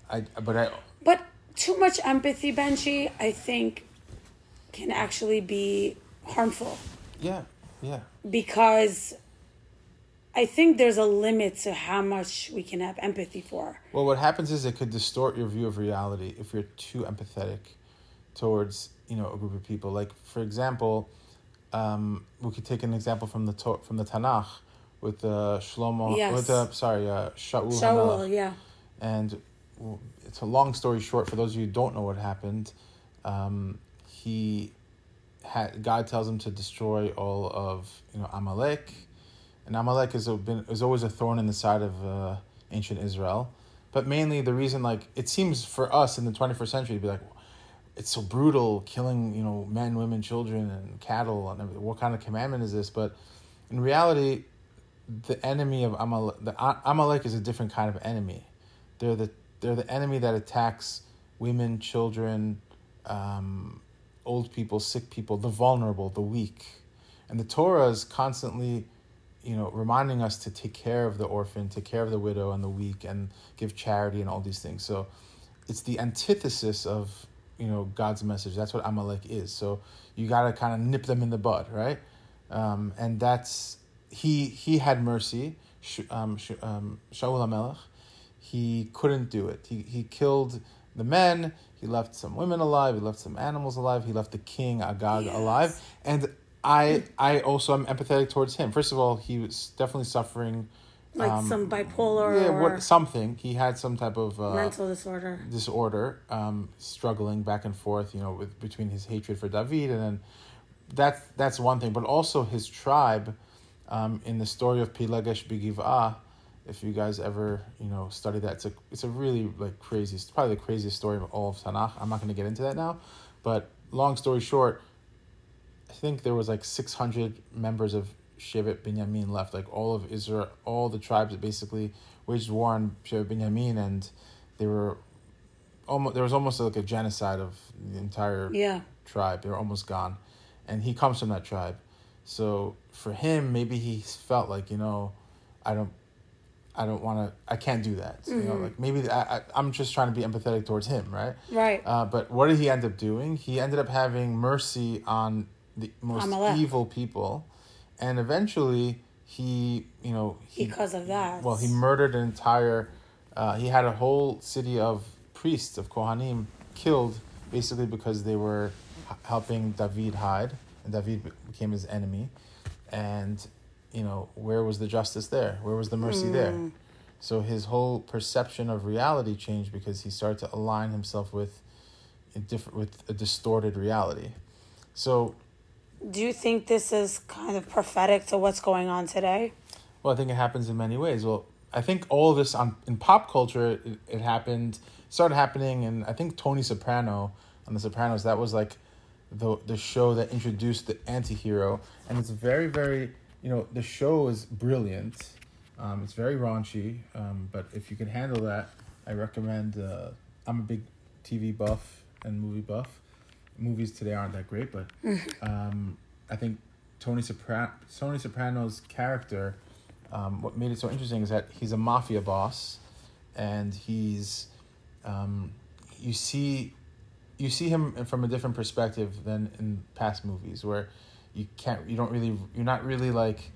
i but i But too much empathy, Benji, I think, can actually be harmful Yeah, yeah. because I think there's a limit to how much we can have empathy for. Well, what happens is it could distort your view of reality if you're too empathetic towards you know a group of people. Like for example, um, we could take an example from the to- from the Tanakh with uh, Shlomo. Yes. With uh, sorry, uh, Shaul. Shaul, yeah. And it's a long story short. For those of you who don't know what happened, um, he had God tells him to destroy all of you know Amalek, and Amalek has been is always a thorn in the side of uh, ancient Israel. But mainly the reason, like it seems for us in the twenty first century, to be like, it's so brutal, killing you know men, women, children, and cattle, and everything. what kind of commandment is this? But in reality, the enemy of Amalek, the Amalek is a different kind of enemy. They're the they're the enemy that attacks women, children, um, old people, sick people, the vulnerable, the weak, and the Torah is constantly, you know, reminding us to take care of the orphan, take care of the widow and the weak, and give charity and all these things. So, it's the antithesis of you know God's message. That's what Amalek is. So you got to kind of nip them in the bud, right? Um, and that's he he had mercy. Um, um, Shaul Hamelech, he couldn't do it. He he killed the men. He left some women alive. He left some animals alive. He left the king Agag Yes. alive. And I I also am empathetic towards him. First of all, he was definitely suffering. Like um, some bipolar yeah, or what something. He had some type of uh, mental disorder. disorder, um, struggling back and forth, you know, with between his hatred for David and then that's that's one thing, but also his tribe, um, in the story of Pilegesh Bigivah, if you guys ever you know study that, it's a it's a really like crazy, it's probably the craziest story of all of Tanakh. I'm not going to get into that now, but long story short, I think there was like six hundred members of Shevet Binyamin left, like all of Israel, all the tribes that basically waged war on Shevet Binyamin, and they were almost there was almost like a genocide of the entire Yeah. tribe. They were almost gone, and he comes from that tribe. So for him, maybe he felt like you know, I don't, I don't want to, I can't do that. You know, like maybe I, I, I'm just trying to be empathetic towards him, right? Right. Uh, but what did he end up doing? He ended up having mercy on the most Amalek. evil people, and eventually he, you know, he, because of that. well, he murdered an entire. Uh, he had a whole city of priests of Kohanim killed, basically because they were helping David hide, and David became his enemy. And, you know, where was the justice there? Where was the mercy there? Hmm. So his whole perception of reality changed because he started to align himself with a different, with a distorted reality. So Do you think this is kind of prophetic to what's going on today? Well, I think it happens in many ways. Well, I think all of this on in pop culture, it, it happened, started happening, and I think Tony Soprano on The Sopranos that was like the the show that introduced the anti-hero, and it's very very you know the show is brilliant. Um, it's very raunchy, um, but if you can handle that, I recommend. Uh, I'm a big TV buff and movie buff. Movies today aren't that great, but [LAUGHS] um, I think Tony Sopra- Tony Soprano's character, um, what made it so interesting is that he's a mafia boss, and he's, um, you see, you see him from a different perspective than in past movies where you can't, you don't really, you're not really like,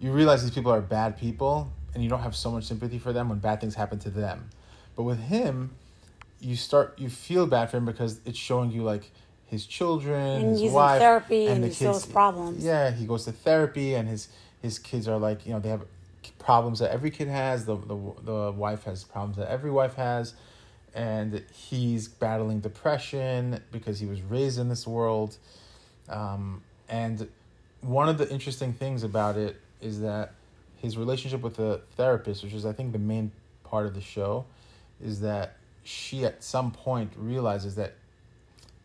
you realize these people are bad people, and you don't have so much sympathy for them when bad things happen to them, but with him, you start, you feel bad for him because it's showing you like his children, And his wife, therapy and the he still has problems. Yeah, he goes to therapy, and his his kids are like you know they have problems that every kid has. The the the wife has problems that every wife has, and he's battling depression because he was raised in this world, um, and one of the interesting things about it is that his relationship with the therapist, which is I think the main part of the show, is that she at some point realizes that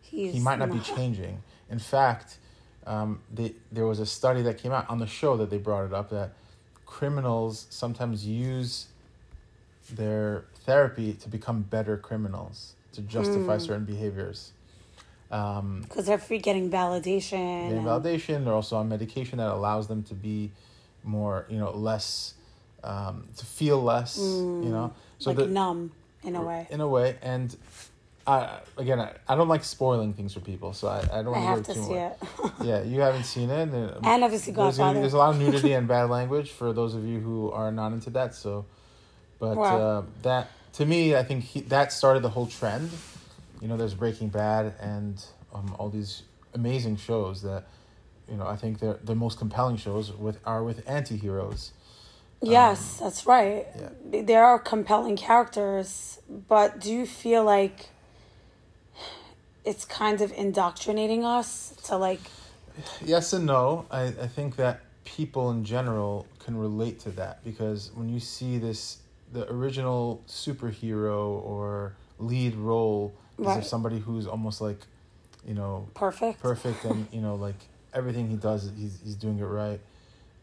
He's he might not be changing. In fact, um, they, there was a study that came out on the show that they brought it up that criminals sometimes use their therapy to become better criminals to justify certain behaviors. Um, because they're free getting validation. and- validation. They're also on medication that allows them to be more, you know, less, um, to feel less, you know. So like the, numb in a way. in a way and I again, I, I don't like spoiling things for people, so I, I don't I want have to too see much. it. [LAUGHS] Yeah, you haven't seen it. And, And obviously there's, gonna there's a lot of nudity [LAUGHS] and bad language for those of you who are not into that. So, but Wow. uh, that to me, I think he, that started the whole trend. You know, there's Breaking Bad and um, all these amazing shows that, you know, I think they're the most compelling shows with are with anti-heroes. Yes, that's right. yeah. There are compelling characters, but do you feel like it's kind of indoctrinating us to like Yes and no. I, I think that people in general can relate to that because when you see this, the original superhero or lead role is Right. of somebody who's almost like, you know, perfect? perfect and you know like everything he does he's he's doing it right,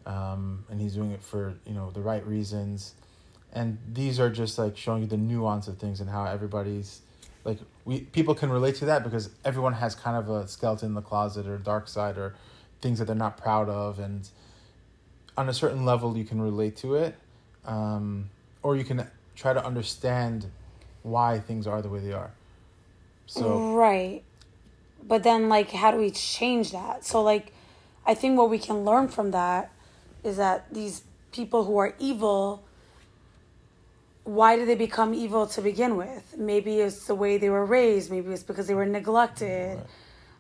um, and he's doing it for you know the right reasons, and these are just like showing you the nuance of things and how everybody's like we people can relate to that because everyone has kind of a skeleton in the closet or dark side or things that they're not proud of and on a certain level you can relate to it um, or you can try to understand why things are the way they are so Right. But then, like, how do we change that? So, like, I think what we can learn from that is that these people who are evil, why did they become evil to begin with? Maybe it's the way they were raised. Maybe it's because they were neglected.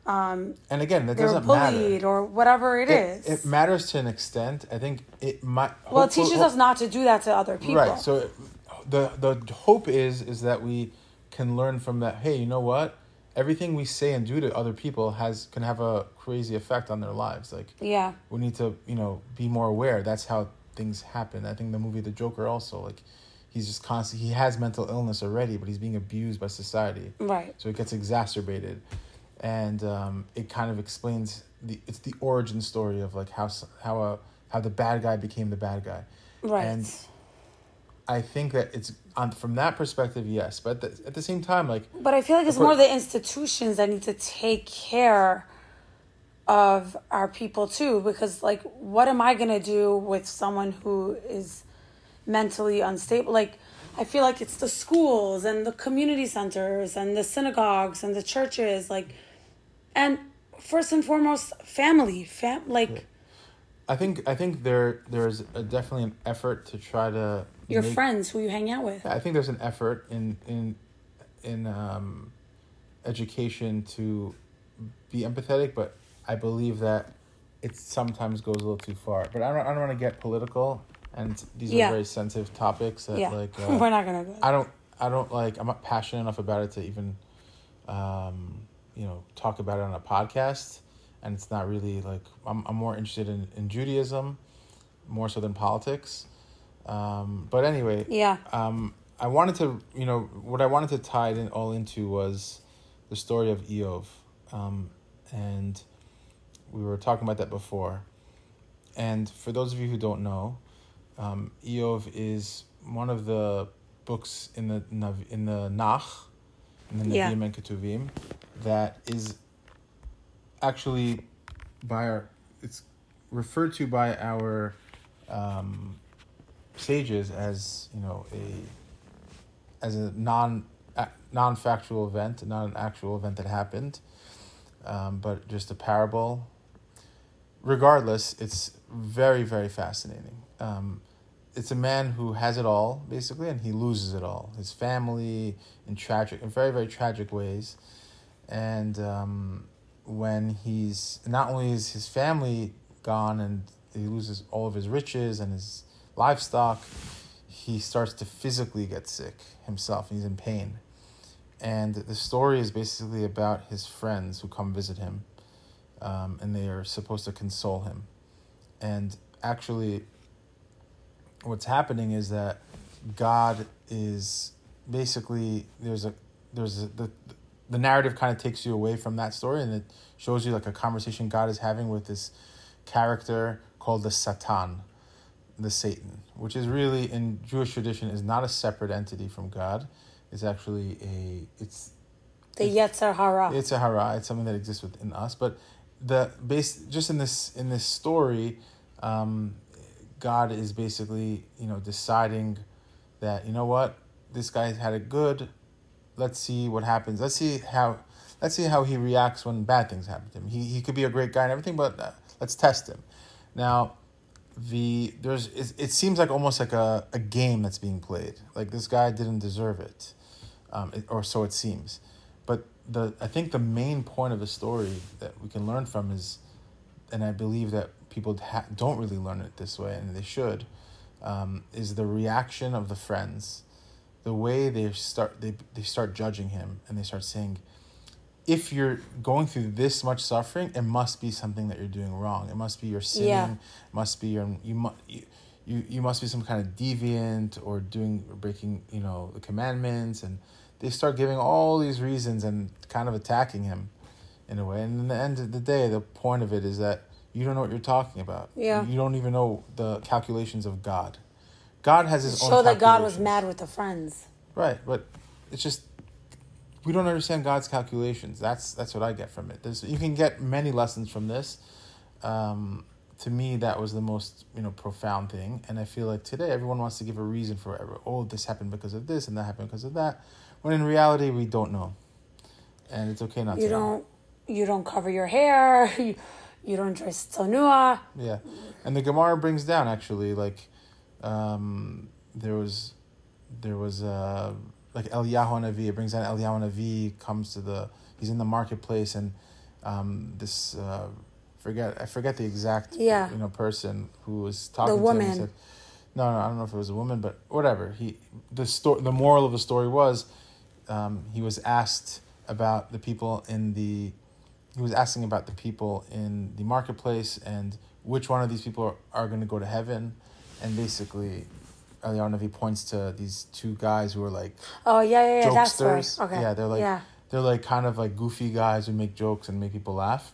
Um, and again that doesn't matter or whatever it, is. it matters to an extent i think it might well, it teaches us not to do that to other people. Right. So the the hope is is that we can learn from that. Hey, you know what? Everything we say and do to other people has can have a crazy effect on their lives. Like yeah. we need to you know be more aware. That's how things happen. I think the movie The Joker also like he's just constant. He has mental illness already, but he's being abused by society. Right. So it gets exacerbated, and um, it kind of explains the it's the origin story of like how how a how the bad guy became the bad guy. Right. And I think that it's on from that perspective, yes. But at the, at the same time, like But I feel like it's Of more the institutions that need to take care of our people too. Because, like, what am I going to do with someone who is mentally unstable? Like, I feel like it's the schools and the community centers and the synagogues and the churches. Like, and first and foremost, family. Fam- like, I think I think there there's a, definitely an effort to try to your make- friends who you hang out with. I think there's an effort in in in um, education to be empathetic, but I believe that it sometimes goes a little too far. But I don't I don't want to get political, and these Yeah. are very sensitive topics that yeah. like [LAUGHS] uh, We're not going to go. I don't I don't like I'm not passionate enough about it to even um you know talk about it on a podcast and it's not really like I'm I'm more interested in, in Judaism more so than politics. Um but anyway, Yeah. um I wanted to you know what I wanted to tie it in all into was the story of Iyov. Um and we were talking about that before. And for those of you who don't know, um, Iyov is one of the books in the Nav- in the Nach, in the Yeah. Nevi'im and Ketuvim, that is actually by our it's referred to by our um, sages as you know a as a non non factual event, not an actual event that happened, um, but just a parable. Regardless, it's very very fascinating. Um, it's a man who has it all basically, and he loses it all. His family in tragic, in very very tragic ways, and um, when he's not only is his family gone and he loses all of his riches and his livestock, he starts to physically get sick himself. He's in pain, and the story is basically about his friends who come visit him, um, and they are supposed to console him, and actually what's happening is that God is basically there's a there's a, the the narrative kind of takes you away from that story and it shows you like a conversation God is having with this character called the Satan, the Satan, which is really in Jewish tradition is not a separate entity from God. It's actually a it's The Yetzer Hara. it's a hara. It's something that exists within us. But the base just in this in this story, um, God is basically you know deciding that you know what this guy had a good let's see what happens. Let's see how let's see how he reacts when bad things happen to him. He he could be a great guy and everything, but uh, let's test him. Now, the there's it, it seems like almost like a, a game that's being played. Like this guy didn't deserve it, um, it, or so it seems. But the I think the main point of the story that we can learn from is, and I believe that people ha- don't really learn it this way, and they should, um, is the reaction of the friends, the way they start they they start judging him, and they start saying if you're going through this much suffering, it must be something that you're doing wrong. It must be your sinning. Yeah. Must be your you must you, you you must be some kind of deviant or doing or breaking you know the commandments, and they start giving all these reasons and kind of attacking him, in a way. And in the end of the day, the point of it is that you don't know what you're talking about. Yeah. You don't even know the calculations of God. God has his own. Show that God was mad with the friends. Right, but it's just we don't understand God's calculations. That's that's what I get from it. There's, you can get many lessons from this. Um, to me, that was the most you know profound thing, and I feel like today everyone wants to give a reason for it. Oh, this happened because of this, and that happened because of that. When in reality, we don't know, and it's okay not You to. know. don't you don't cover your hair. [LAUGHS] You, you don't dress tonua. Yeah, and the Gemara brings down actually like, um, there was, there was uh like Eliyahu Navi. It brings down Eliyahu Navi comes to the he's in the marketplace and, um, this uh, forget I forget the exact Yeah. you know person who was talking to him. woman. He said, no, no, I don't know if it was a woman, but whatever. He the story the moral of the story was, um, he was asked about the people in the he was asking about the people in the marketplace and which one of these people are, are going to go to heaven and basically Eliyahu Navi points to these two guys who are like Oh yeah, yeah, yeah. Jokesters. Okay. yeah they're like yeah, they're like kind of like goofy guys who make jokes and make people laugh.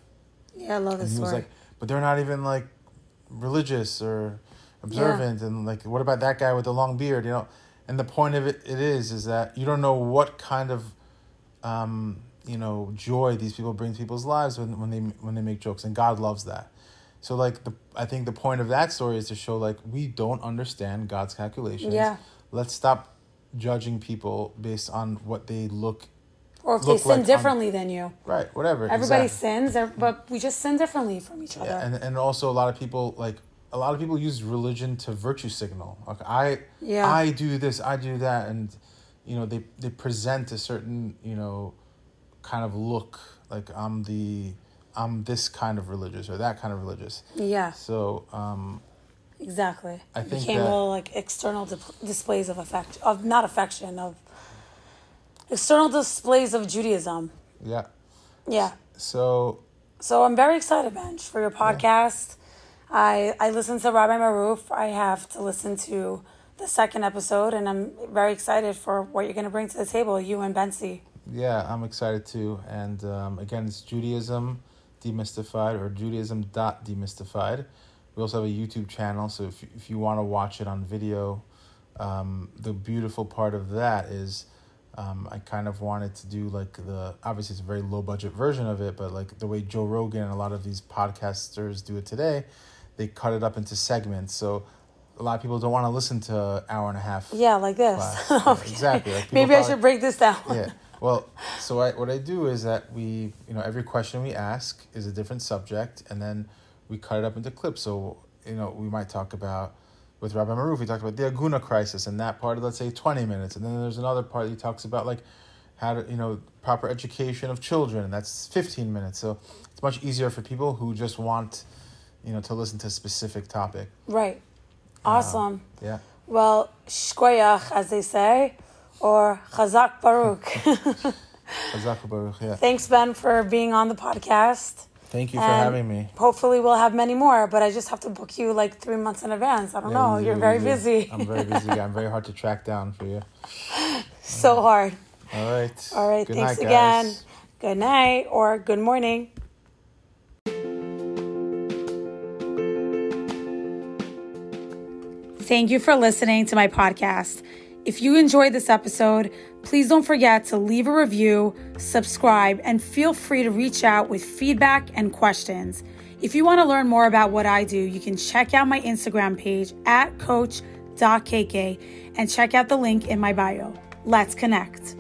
Yeah. I love and this he was like but they're not even like religious or observant. And like what about that guy with the long beard you know? And the point of it it is is that you don't know what kind of um you know joy these people bring to people's lives when, when they when they make jokes. And god loves that so like the i think the point of that story is to show like we don't understand god's calculations Yeah. let's stop judging people based on what they look or if they sin like on- differently than you. right whatever Everybody exactly. sins, but we just sin differently from each other. Yeah, and and also a lot of people like a lot of people use religion to virtue signal. Like I, Yeah. I do this, I do that, and you know they they present a certain you know kind of look like I'm the I'm this kind of religious or that kind of religious. yeah, So um, exactly. I It think became that- all like external di- displays of affect of not affection of external displays of Judaism. yeah. Yeah. So So I'm very excited, Bench, for your podcast. I I listened to Rabbi Maroof. I have to listen to the second episode, and I'm very excited for what you're going to bring to the table, you and Benzi. Yeah, I'm excited too. And um, again, it's Judaism Demystified or Judaism dot Demystified. We also have a YouTube channel, so if if you want to watch it on video, um, the beautiful part of that is um, I kind of wanted to do like the obviously it's a very low budget version of it, but like the way Joe Rogan and a lot of these podcasters do it today, they cut it up into segments. So a lot of people don't want to listen to an hour and a half. Yeah, like this. [LAUGHS] Yeah, exactly. Like, Maybe I should break this down. yeah. Well, so I, what I do is that we, you know, every question we ask is a different subject, and then we cut it up into clips. So, you know, we might talk about, with Rabbi Maroof, we talked about the Aguna crisis, and that part, let's say 20 minutes. And then there's another part he talks about, like, how to, you know, proper education of children, and that's 15 minutes. So it's much easier for people who just want, you know, to listen to a specific topic. Right. Uh, awesome. Yeah. Well, shkoyach, as they say, or chazak baruch. [LAUGHS] Chazak Baruch, yeah. Thanks, Ben, for being on the podcast. Thank you for having me. Hopefully, we'll have many more, but I just have to book you like three months in advance. I don't Yeah, know. you You're do, very you busy. I'm very busy. I'm very hard to track down for you. [LAUGHS] so hard. All right. All right. Good thanks night, again. guys. Good night or good morning. Thank you for listening to my podcast. If you enjoyed this episode, please don't forget to leave a review, subscribe, and feel free to reach out with feedback and questions. If you want to learn more about what I do, you can check out my Instagram page at coach.kk and check out the link in my bio. Let's connect.